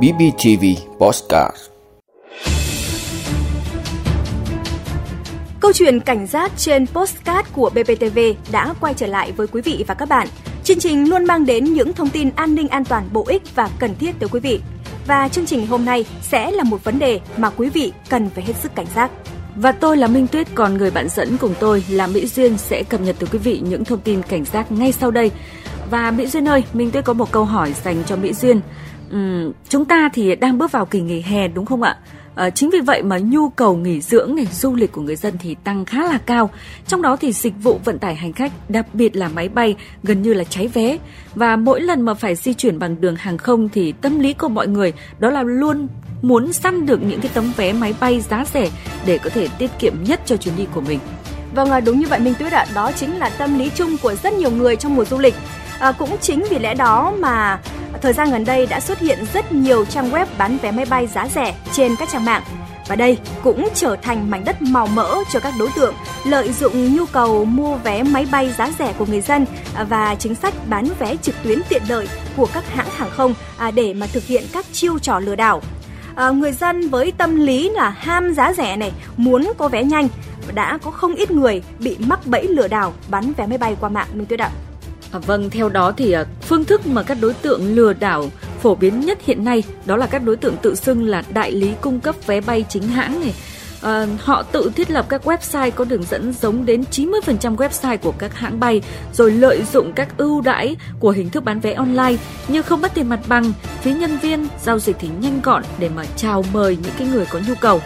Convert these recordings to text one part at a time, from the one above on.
BBTV Postcard Câu chuyện cảnh giác trên postcard của BBTV đã quay trở lại với quý vị và các bạn. Chương trình luôn mang đến những thông tin an ninh an toàn bổ ích và cần thiết tới quý vị. Và chương trình hôm nay sẽ là một vấn đề mà quý vị cần phải hết sức cảnh giác. Và tôi là Minh Tuyết, còn người bạn dẫn cùng tôi là Mỹ Duyên sẽ cập nhật tới quý vị những thông tin cảnh giác ngay sau đây. Và Mỹ Duyên ơi, Minh Tuyết có một câu hỏi dành cho Mỹ Duyên. Uhm, chúng ta thì đang bước vào kỳ nghỉ hè đúng không ạ? À, chính vì vậy mà nhu cầu nghỉ dưỡng này, du lịch của người dân thì tăng khá là cao. Trong đó thì dịch vụ vận tải hành khách, đặc biệt là máy bay, gần như là cháy vé. Và mỗi lần mà phải di chuyển bằng đường hàng không thì tâm lý của mọi người đó là luôn muốn săn được những cái tấm vé máy bay giá rẻ để có thể tiết kiệm nhất cho chuyến đi của mình. Vâng, à, đúng như vậy Minh Tuyết ạ, đó chính là tâm lý chung của rất nhiều người trong mùa du lịch. À, cũng chính vì lẽ đó mà thời gian gần đây đã xuất hiện rất nhiều trang web bán vé máy bay giá rẻ trên các trang mạng. Và đây cũng trở thành mảnh đất màu mỡ cho các đối tượng lợi dụng nhu cầu mua vé máy bay giá rẻ của người dân à, và chính sách bán vé trực tuyến tiện lợi của các hãng hàng không à, để mà thực hiện các chiêu trò lừa đảo. À, người dân với tâm lý là ham giá rẻ này, muốn có vé nhanh đã có không ít người bị mắc bẫy lừa đảo bán vé máy bay qua mạng Minh Tuyết ạ. À, vâng, theo đó thì à, phương thức mà các đối tượng lừa đảo phổ biến nhất hiện nay đó là các đối tượng tự xưng là đại lý cung cấp vé bay chính hãng này. À, họ tự thiết lập các website có đường dẫn giống đến 90% website của các hãng bay, rồi lợi dụng các ưu đãi của hình thức bán vé online như không mất tiền mặt bằng, phí nhân viên, giao dịch thì nhanh gọn để mà chào mời những cái người có nhu cầu.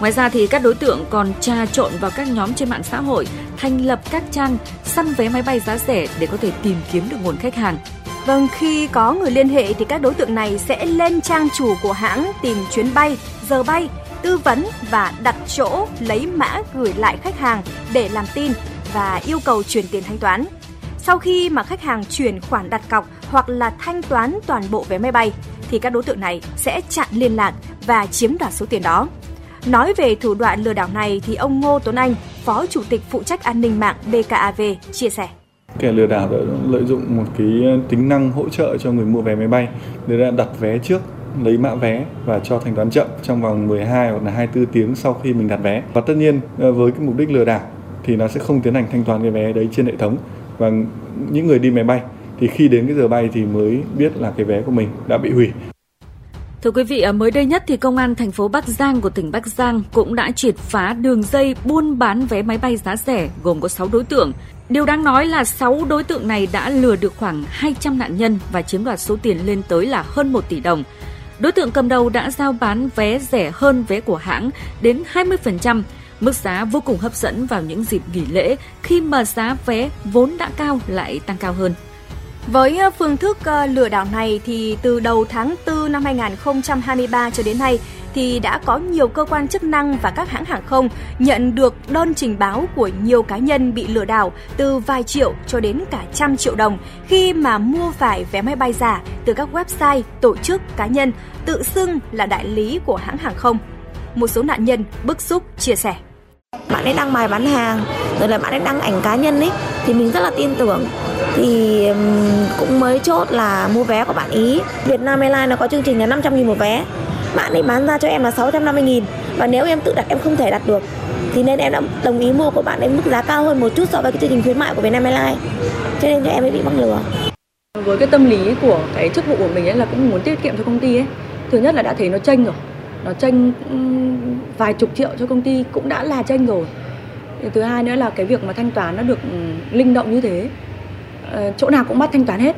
Ngoài ra thì các đối tượng còn trà trộn vào các nhóm trên mạng xã hội, thành lập các trang săn vé máy bay giá rẻ để có thể tìm kiếm được nguồn khách hàng. Vâng, khi có người liên hệ thì các đối tượng này sẽ lên trang chủ của hãng tìm chuyến bay, giờ bay, tư vấn và đặt chỗ lấy mã gửi lại khách hàng để làm tin và yêu cầu chuyển tiền thanh toán. Sau khi mà khách hàng chuyển khoản đặt cọc hoặc là thanh toán toàn bộ vé máy bay thì các đối tượng này sẽ chặn liên lạc và chiếm đoạt số tiền đó. Nói về thủ đoạn lừa đảo này thì ông Ngô Tuấn Anh, Phó Chủ tịch phụ trách an ninh mạng BKAV chia sẻ. Kẻ lừa đảo đã lợi dụng một cái tính năng hỗ trợ cho người mua vé máy bay để đặt vé trước lấy mã vé và cho thanh toán chậm trong vòng 12 hoặc là 24 tiếng sau khi mình đặt vé. Và tất nhiên ờ, với cái mục đích lừa đảo thì nó sẽ không tiến hành thanh toán cái vé đấy trên hệ thống và những người đi máy bay thì khi đến cái giờ bay thì mới biết là cái vé của mình đã bị hủy Thưa quý vị, mới đây nhất thì công an thành phố Bắc Giang của tỉnh Bắc Giang cũng đã triệt phá đường dây buôn bán vé máy bay giá rẻ gồm có 6 đối tượng. Điều đáng nói là 6 đối tượng này đã lừa được khoảng 200 nạn nhân và chiếm đoạt số tiền lên tới là hơn 1 tỷ đồng. Đối tượng cầm đầu đã giao bán vé rẻ hơn vé của hãng đến 20%, mức giá vô cùng hấp dẫn vào những dịp nghỉ lễ khi mà giá vé vốn đã cao lại tăng cao hơn. Với ờ, phương thức ờ, lừa đảo này thì từ đầu tháng 4 năm 2023 cho đến nay thì đã có nhiều cơ quan chức năng và các hãng hàng không nhận được đơn trình báo của nhiều cá nhân bị lừa đảo từ vài triệu cho đến cả trăm triệu đồng khi mà mua phải vé máy bay giả từ các website, tổ chức, cá nhân tự xưng là đại lý của hãng hàng không. Một số nạn nhân bức xúc chia sẻ. Bạn ấy đăng bài bán hàng, rồi là bạn ấy đăng ảnh cá nhân ấy, thì mình rất là tin tưởng thì cũng mới chốt là mua vé của bạn ý Việt Nam Airlines nó có chương trình là 500 nghìn một vé bạn ấy bán ra cho em là 650 nghìn. Và nếu em tự đặt em không thể đặt được thì nên em đã đồng ý mua của bạn ấy mức giá cao hơn một chút so với cái chương trình khuyến mại của Vietnam Airlines. Cho nên cho em mới bị mắc lừa. Với cái tâm lý của cái chức vụ của mình ấy là cũng muốn tiết kiệm cho công ty ấy. Thứ nhất là đã thấy nó tranh rồi. Nó tranh vài chục triệu cho công ty cũng đã là tranh rồi. Thứ hai nữa là cái việc mà thanh toán nó được ừ, linh động như thế ờ, chỗ nào cũng bắt thanh toán hết.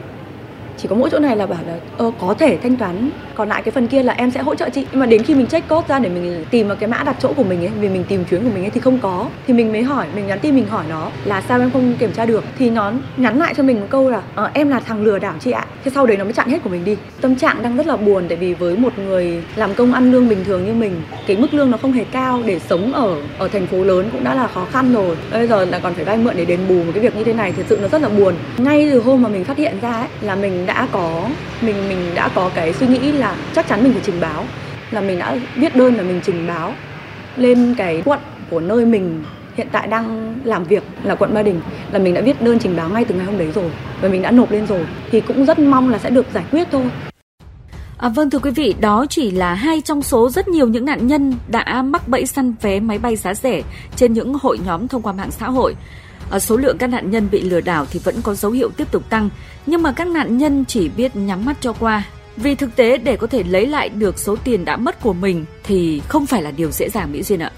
Chỉ có mỗi chỗ này là bảo là ờ, có thể thanh toán còn lại cái phần kia là em sẽ hỗ trợ chị. Nhưng mà đến khi mình check code ra để mình tìm vào cái mã đặt chỗ của mình ấy vì mình tìm chuyến của mình ấy thì không có thì mình mới hỏi mình nhắn tin mình hỏi nó là sao em không kiểm tra được. Thì nó nhắn lại cho mình một câu là à, em là thằng lừa đảo chị ạ. Thế sau đấy nó mới chặn hết của mình đi. Tâm trạng đang rất là buồn tại vì với một người làm công ăn lương bình thường như mình cái mức lương nó không hề cao để sống ở ở thành phố lớn cũng đã là khó khăn rồi. Bây giờ là còn phải vay mượn để đền bù một cái việc như thế này thật sự nó rất là buồn. Ngay từ hôm mà mình phát hiện ra ấy, là mình đã có mình mình đã có cái suy nghĩ là chắc chắn mình phải trình báo là mình đã viết đơn là mình trình báo lên cái quận của nơi mình hiện tại đang làm việc là quận Ba Đình là mình đã viết đơn trình báo ngay từ ngày hôm đấy rồi và mình đã nộp lên rồi thì cũng rất mong là sẽ được giải quyết thôi. À, vâng thưa quý vị, đó chỉ là hai trong số rất nhiều những nạn nhân đã mắc bẫy săn vé máy bay giá rẻ trên những hội nhóm thông qua mạng xã hội. À, số lượng các nạn nhân bị lừa đảo thì vẫn có dấu hiệu tiếp tục tăng, nhưng mà các nạn nhân chỉ biết nhắm mắt cho qua. Vì thực tế để có thể lấy lại được số tiền đã mất của mình thì không phải là điều dễ dàng Mỹ Duyên ạ.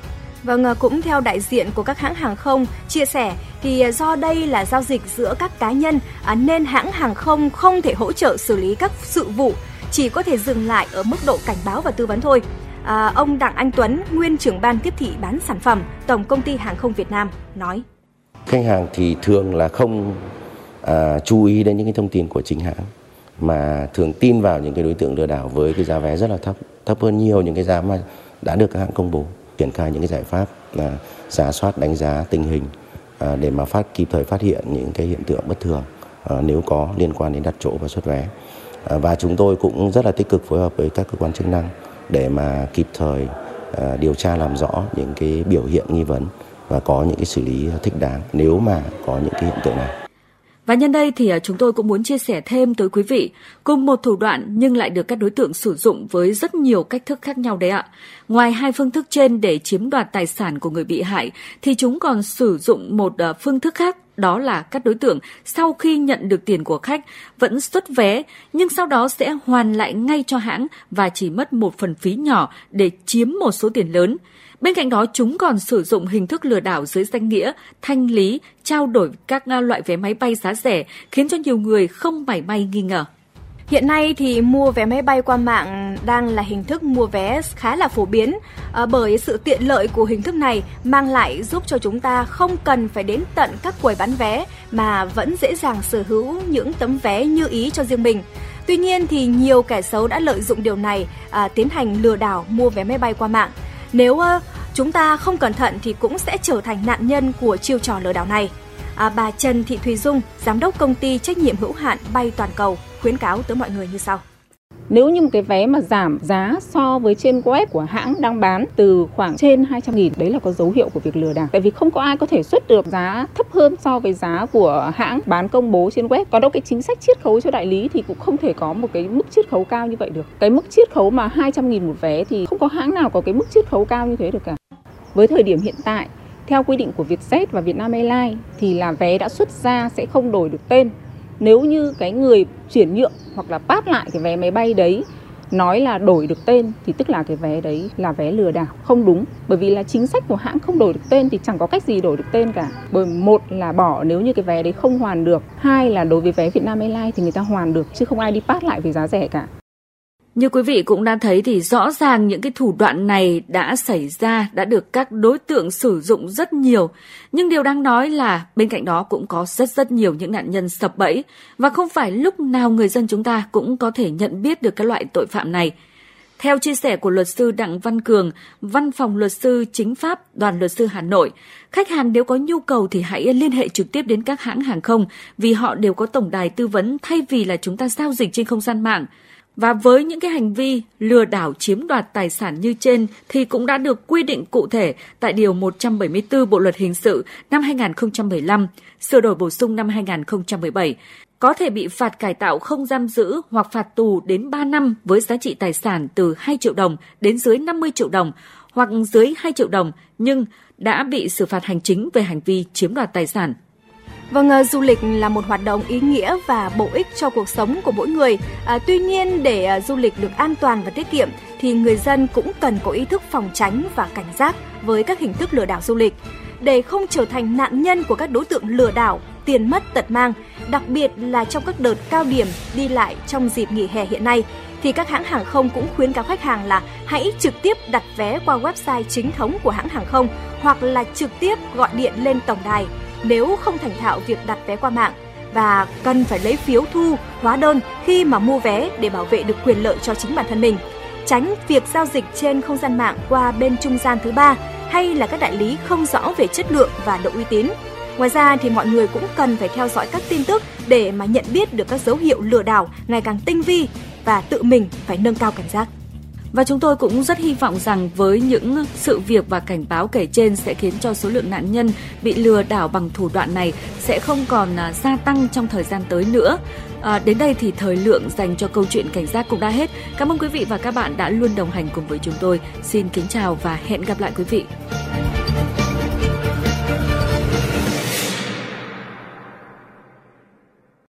Vâng, à, cũng theo đại diện của các hãng hàng không chia sẻ thì à, do đây là giao dịch giữa các cá nhân à, nên hãng hàng không không thể hỗ trợ xử lý các sự vụ, chỉ có thể dừng lại ở mức độ cảnh báo và tư vấn thôi. À, ông Đặng Anh Tuấn, nguyên trưởng ban tiếp thị bán sản phẩm, Tổng công ty Hàng không Việt Nam nói: Khách hàng thì thường là không à, chú ý đến những cái thông tin của chính hãng mà thường tin vào những cái đối tượng lừa đảo với cái giá vé rất là thấp, thấp hơn nhiều những cái giá mà đã được các hãng công bố triển khai những cái giải pháp là giả soát đánh giá tình hình à, để mà phát kịp thời phát hiện những cái hiện tượng bất thường à, nếu có liên quan đến đặt chỗ và xuất vé à, và chúng tôi cũng rất là tích cực phối hợp với các cơ quan chức năng để mà kịp thời à, điều tra làm rõ những cái biểu hiện nghi vấn và có những cái xử lý thích đáng nếu mà có những cái hiện tượng này. Và nhân đây thì ờ, chúng tôi cũng muốn chia sẻ thêm tới quý vị cùng một thủ đoạn nhưng lại được các đối tượng sử dụng với rất nhiều cách thức khác nhau đấy ạ. Ngoài hai phương thức trên để chiếm đoạt tài sản của người bị hại thì chúng còn sử dụng một ờ, phương thức khác, đó là các đối tượng sau khi nhận được tiền của khách vẫn xuất vé nhưng sau đó sẽ hoàn lại ngay cho hãng và chỉ mất một phần phí nhỏ để chiếm một số tiền lớn. Bên cạnh đó, chúng còn sử dụng hình thức lừa đảo dưới danh nghĩa thanh lý, trao đổi các à, loại vé máy bay giá rẻ, khiến cho nhiều người không mảy may nghi ngờ. Hiện nay thì mua vé máy bay qua mạng đang là hình thức mua vé khá là phổ biến à, bởi sự tiện lợi của hình thức này mang lại giúp cho chúng ta không cần phải đến tận các quầy bán vé mà vẫn dễ dàng sở hữu những tấm vé như ý cho riêng mình. Tuy nhiên thì nhiều kẻ xấu đã lợi dụng điều này à, tiến hành lừa đảo mua vé máy bay qua mạng. Nếu ờ, chúng ta không cẩn thận thì cũng sẽ trở thành nạn nhân của chiêu trò lừa đảo này. À, bà Trần Thị Thùy Dung, giám đốc công ty trách nhiệm hữu hạn bay toàn cầu, khuyến cáo tới mọi người như sau. Nếu như một cái vé mà giảm giá so với trên web của hãng đang bán từ khoảng trên 200 nghìn, đấy là có dấu hiệu của việc lừa đảo. Tại vì không có ai có thể xuất được giá thấp hơn so với giá của hãng bán công bố trên web. Có đâu cái chính sách chiết khấu cho đại lý thì cũng không thể có một cái mức chiết khấu cao như vậy được. Cái mức chiết khấu mà 200 nghìn một vé thì không có hãng nào có cái mức chiết khấu cao như thế được cả. Với thời điểm hiện tại, theo quy định của Vietjet và Vietnam Airlines thì là vé đã xuất ra sẽ không đổi được tên nếu như cái người chuyển nhượng hoặc là phát lại cái vé máy bay đấy, nói là đổi được tên, thì tức là cái vé đấy là vé lừa đảo. Không đúng, bởi vì là chính sách của hãng không đổi được tên thì chẳng có cách gì đổi được tên cả. Bởi một là bỏ, nếu như cái vé đấy không hoàn được. Hai là đối với vé Vietnam Airlines thì người ta hoàn được, chứ không ai đi phát lại với giá rẻ cả như quý vị cũng đã thấy thì rõ ràng những cái thủ đoạn này đã xảy ra, đã được các đối tượng sử dụng rất nhiều. Nhưng điều đáng nói là bên cạnh đó cũng có rất rất nhiều những nạn nhân sập bẫy và không phải lúc nào người dân chúng ta cũng có thể nhận biết được các loại tội phạm này. Theo chia sẻ của luật sư Đặng Văn Cường, Văn phòng luật sư chính pháp Đoàn luật sư Hà Nội, khách hàng nếu có nhu cầu thì hãy liên hệ trực tiếp đến các hãng hàng không vì họ đều có tổng đài tư vấn thay vì là chúng ta giao dịch trên không gian mạng. Và với những cái hành vi lừa đảo chiếm đoạt tài sản như trên thì cũng đã được quy định cụ thể tại Điều 174 Bộ Luật Hình sự năm 2015, sửa đổi bổ sung năm 2017, có thể bị phạt cải tạo không giam giữ hoặc phạt tù đến 3 năm với giá trị tài sản từ 2 triệu đồng đến dưới 50 triệu đồng hoặc dưới 2 triệu đồng nhưng đã bị xử phạt hành chính về hành vi chiếm đoạt tài sản. Vâng, ờ, du lịch là một hoạt động ý nghĩa và bổ ích cho cuộc sống của mỗi người. À, tuy nhiên để ờ, du lịch được an toàn và tiết kiệm thì người dân cũng cần có ý thức phòng tránh và cảnh giác với các hình thức lừa đảo du lịch để không trở thành nạn nhân của các đối tượng lừa đảo, tiền mất tật mang, đặc biệt là trong các đợt cao điểm đi lại trong dịp nghỉ hè hiện nay thì các hãng hàng không cũng khuyến cáo khách hàng là hãy trực tiếp đặt vé qua website chính thống của hãng hàng không hoặc là trực tiếp gọi điện lên tổng đài nếu không thành thạo việc đặt vé qua mạng và cần phải lấy phiếu thu, hóa đơn khi mà mua vé để bảo vệ được quyền lợi cho chính bản thân mình. Tránh việc giao dịch trên không gian mạng qua bên trung gian thứ ba hay là các đại lý không rõ về chất lượng và độ uy tín. Ngoài ra thì mọi người cũng cần phải theo dõi các tin tức để mà nhận biết được các dấu hiệu lừa đảo ngày càng tinh vi và tự mình phải nâng cao cảnh giác. Và chúng tôi cũng rất hy vọng rằng với những sự việc và cảnh báo kể trên sẽ khiến cho số lượng nạn nhân bị lừa đảo bằng thủ đoạn này sẽ không còn à, gia tăng trong thời gian tới nữa. À, đến đây thì thời lượng dành cho câu chuyện cảnh giác cũng đã hết. Cảm ơn quý vị và các bạn đã luôn đồng hành cùng với chúng tôi. Xin kính chào và hẹn gặp lại quý vị.